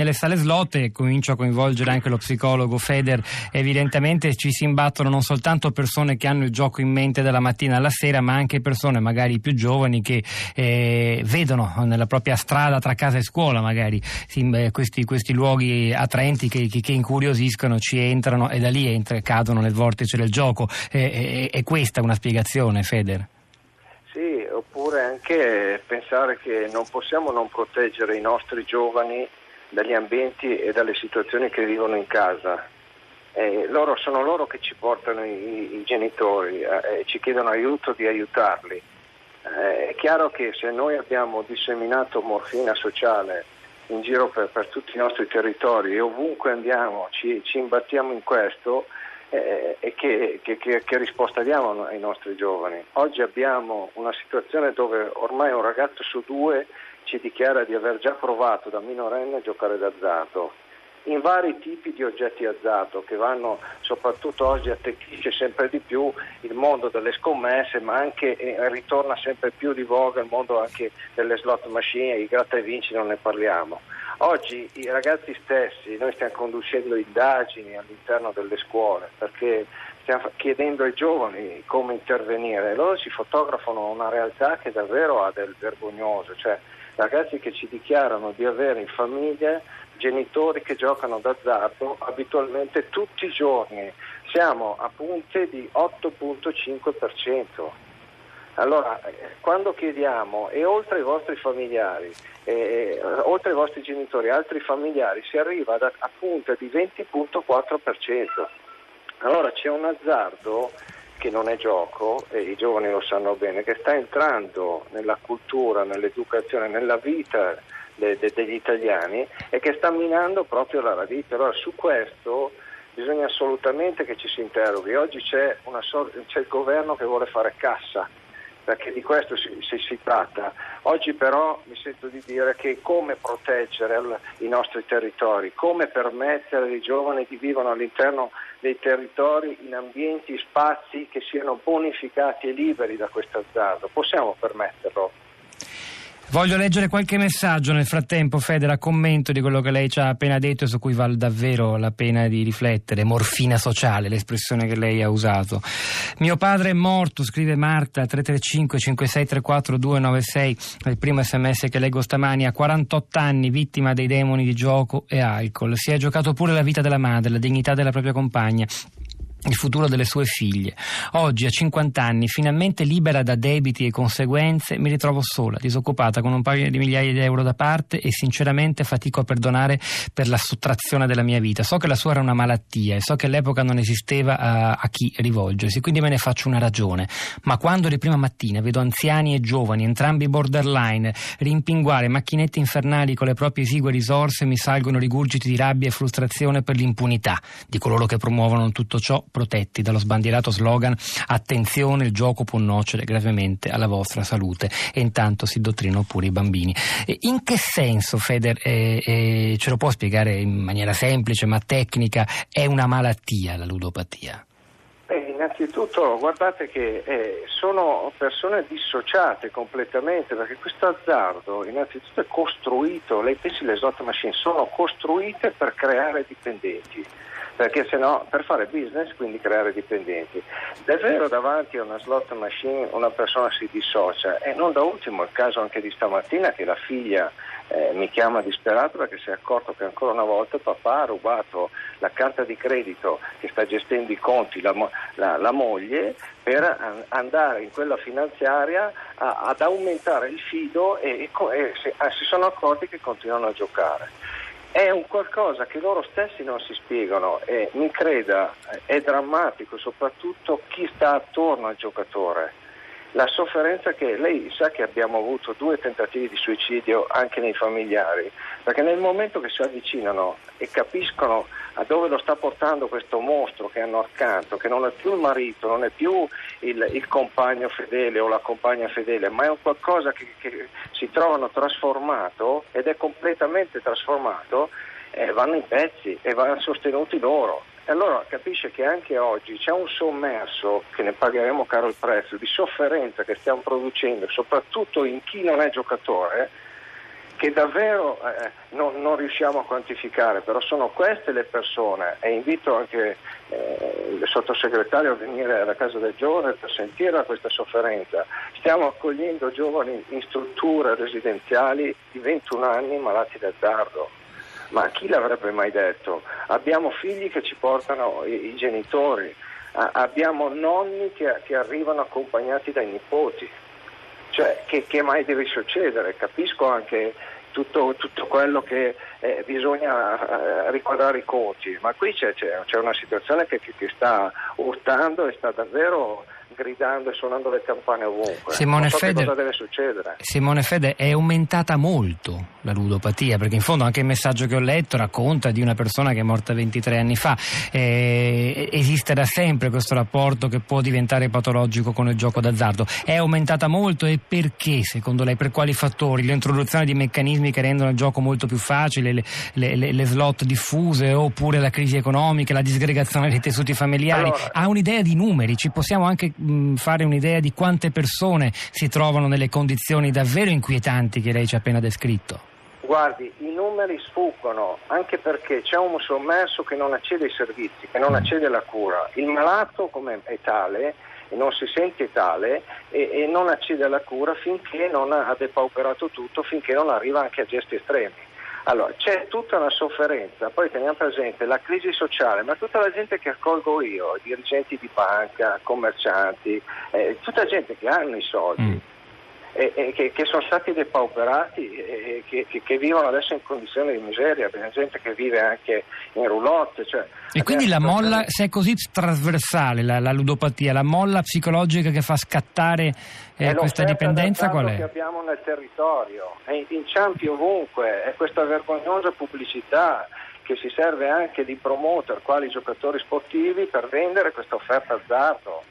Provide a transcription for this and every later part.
Nelle sale slot, e comincio a coinvolgere anche lo psicologo Feder, evidentemente ci si imbattono non soltanto persone che hanno il gioco in mente dalla mattina alla sera, ma anche persone magari più giovani che eh, vedono nella propria strada tra casa e scuola magari questi, questi, luoghi attraenti che, che, incuriosiscono, ci entrano e da lì entra, cadono nel vortice del gioco. È, è questa una spiegazione, Feder? Sì, oppure anche pensare che non possiamo non proteggere i nostri giovani dagli ambienti e dalle situazioni che vivono in casa. Eh, loro, sono loro che ci portano i, i genitori e eh, ci chiedono aiuto di aiutarli. Eh, è chiaro che se noi abbiamo disseminato morfina sociale in giro per, per tutti i nostri territori e ovunque andiamo ci, ci imbattiamo in questo, eh, e che, che, che, risposta diamo ai nostri giovani? Oggi abbiamo una situazione dove ormai un ragazzo su due ci dichiara di aver già provato da minorenne a giocare d'azzardo in vari tipi di oggetti azzardo che vanno soprattutto oggi attecchisce sempre di più il mondo delle scommesse ma anche ritorna sempre più di voga il mondo anche delle slot machine, i gratta e vinci non ne parliamo. Oggi i ragazzi stessi, noi stiamo conducendo indagini all'interno delle scuole perché stiamo chiedendo ai giovani come intervenire loro si fotografano una realtà che davvero ha del vergognoso, cioè ragazzi che ci dichiarano di avere in famiglia genitori che giocano d'azzardo abitualmente tutti i giorni. Siamo a punte di 8.5%. Allora, eh, quando chiediamo, e oltre ai vostri familiari, eh, oltre ai vostri genitori, altri familiari, si arriva ad, a punte di 20.4%. Allora c'è un azzardo che non è gioco, e i giovani lo sanno bene, che sta entrando nella cultura, nell'educazione, nella vita de, de, degli italiani e che sta minando proprio la radice. Allora su questo bisogna assolutamente che ci si interroghi. Oggi c'è, so- c'è il governo che vuole fare cassa perché di questo si, si, si, tratta. Oggi però mi sento di dire che come proteggere i nostri territori, come permettere ai giovani che vivono all'interno dei territori in ambienti, spazi che siano bonificati e liberi da questo azzardo. Possiamo permetterlo? Voglio leggere qualche messaggio nel frattempo, Federa, commento di quello che lei ci ha appena detto e su cui vale davvero la pena di riflettere. Morfina sociale, l'espressione che lei ha usato. Mio padre è morto, scrive Marta, 335 5634 296, il primo sms che leggo stamani, ha 48 anni, vittima dei demoni di gioco e alcol. Si è giocato pure la vita della madre, la dignità della propria compagna il futuro delle sue figlie. Oggi, a 50 anni, finalmente libera da debiti e conseguenze, mi ritrovo sola, disoccupata, con un paio di migliaia di euro da parte e sinceramente fatico a perdonare per la sottrazione della mia vita. So che la sua era una malattia e so che all'epoca non esisteva a, a chi rivolgersi, quindi me ne faccio una ragione. Ma quando di prima mattina vedo anziani e giovani, entrambi borderline, rimpinguare macchinette infernali con le proprie esigue risorse, mi salgono rigurgiti di rabbia e frustrazione per l'impunità di coloro che promuovono tutto ciò protetti dallo sbandierato slogan attenzione il gioco può nuocere gravemente alla vostra salute e intanto si dottrinano pure i bambini. In che senso Feder eh, eh, ce lo può spiegare in maniera semplice ma tecnica è una malattia la ludopatia? Innanzitutto guardate che eh, sono persone dissociate completamente perché questo azzardo innanzitutto è costruito, lei pensi le slot machine sono costruite per creare dipendenti perché se no per fare business quindi creare dipendenti. Davvero davanti a una slot machine una persona si dissocia e non da ultimo il caso anche di stamattina che la figlia eh, mi chiama disperato perché si è accorto che ancora una volta papà ha rubato la carta di credito che sta gestendo i conti, la, la, la moglie, per andare in quella finanziaria a, ad aumentare il fido e, e, e si, eh, si sono accorti che continuano a giocare. È un qualcosa che loro stessi non si spiegano e mi creda è drammatico soprattutto chi sta attorno al giocatore. La sofferenza che lei sa che abbiamo avuto due tentativi di suicidio anche nei familiari, perché nel momento che si avvicinano e capiscono a dove lo sta portando questo mostro che hanno accanto, che non è più il marito, non è più il, il compagno fedele o la compagna fedele, ma è un qualcosa che, che si trovano trasformato ed è completamente trasformato, eh, vanno in pezzi e vanno sostenuti loro. E allora capisce che anche oggi c'è un sommerso, che ne pagheremo caro il prezzo, di sofferenza che stiamo producendo, soprattutto in chi non è giocatore, che davvero eh, non, non, riusciamo a quantificare, però sono queste le persone e invito anche eh, il sottosegretario a venire alla casa del giovane per sentire questa sofferenza. Stiamo accogliendo giovani in strutture residenziali di 21 anni malati d'azzardo. Ma chi l'avrebbe mai detto? Abbiamo figli che ci portano i, i genitori, a, abbiamo nonni che, che arrivano accompagnati dai nipoti. Cioè, che, che, mai deve succedere? Capisco anche tutto, tutto quello che eh, bisogna eh, ricordare i conti, ma qui c'è, c'è, c'è una situazione che, che, sta urtando e sta davvero gridando e suonando le campane ovunque. Simone so Fede, cosa deve succedere. Simone Fede, è aumentata molto la ludopatia, perché in fondo anche il messaggio che ho letto racconta di una persona che è morta 23 anni fa. Eh, esiste da sempre questo rapporto che può diventare patologico con il gioco d'azzardo. È aumentata molto e perché, secondo lei? Per quali fattori? L'introduzione di meccanismi che rendono il gioco molto più facile, le, le, le, le slot diffuse, oppure la crisi economica, la disgregazione dei tessuti familiari? Allora, ha un'idea di numeri? Ci possiamo anche mh, fare un'idea di quante persone si trovano nelle condizioni davvero inquietanti che lei ci ha appena descritto? Guardi, i numeri sfuggono anche perché c'è un sommerso che non accede ai servizi, che non accede alla cura. Il malato come è tale non si sente tale e, e non accede alla cura finché non ha depauperato tutto, finché non arriva anche a gesti estremi. Allora, c'è tutta una sofferenza, poi teniamo presente la crisi sociale, ma tutta la gente che accolgo io, dirigenti di banca, commercianti, eh, tutta gente che hanno i soldi. Mm. E, e che, che, sono stati depauperati e che, che, vivono adesso in condizioni di miseria, abbiamo gente che vive anche in roulotte. Cioè, e quindi la molla, se è così trasversale la, la, ludopatia, la molla psicologica che fa scattare eh, questa dipendenza qual è? che abbiamo nel territorio, è inciampi ovunque, è questa vergognosa pubblicità che si serve anche di promoter quali giocatori sportivi per vendere questa offerta azzardo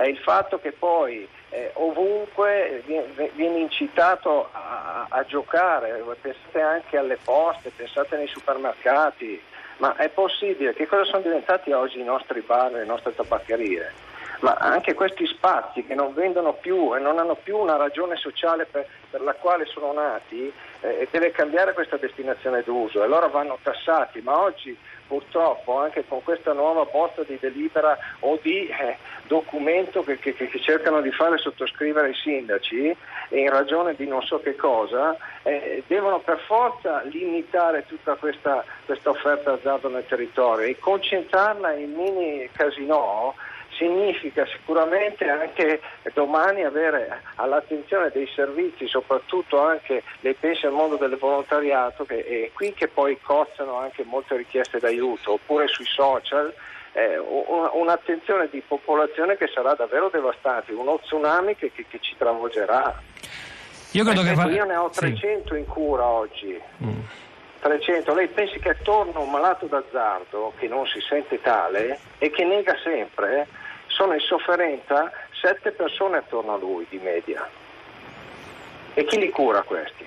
è il fatto che poi eh, ovunque viene, viene incitato a, a, giocare, pensate anche alle poste, pensate nei supermercati, ma è possibile? Che cosa sono diventati oggi i nostri bar, le nostre tabaccherie? Ma anche questi spazi che non vendono più e non hanno più una ragione sociale per, per la quale sono nati, eh, deve cambiare questa destinazione d'uso. E allora vanno tassati, ma oggi purtroppo anche con questa nuova bozza di delibera o di eh, documento che, che, che, cercano di fare sottoscrivere i sindaci in ragione di non so che cosa, eh, devono per forza limitare tutta questa, questa offerta azzardo nel territorio e concentrarla in mini casinò significa sicuramente anche domani avere all'attenzione dei servizi, soprattutto anche lei pensa al mondo del volontariato, che è qui che poi cozzano anche molte richieste d'aiuto, oppure sui social. Eh, un'attenzione di popolazione che sarà davvero devastante, uno tsunami che, che, che ci travolgerà. Io, credo che va... io ne ho 300 sì. in cura oggi. Mm. 300. Lei pensi che attorno a un malato d'azzardo che non si sente tale e che nega sempre, sono in sofferenza sette persone attorno a lui di media. E chi li cura questi?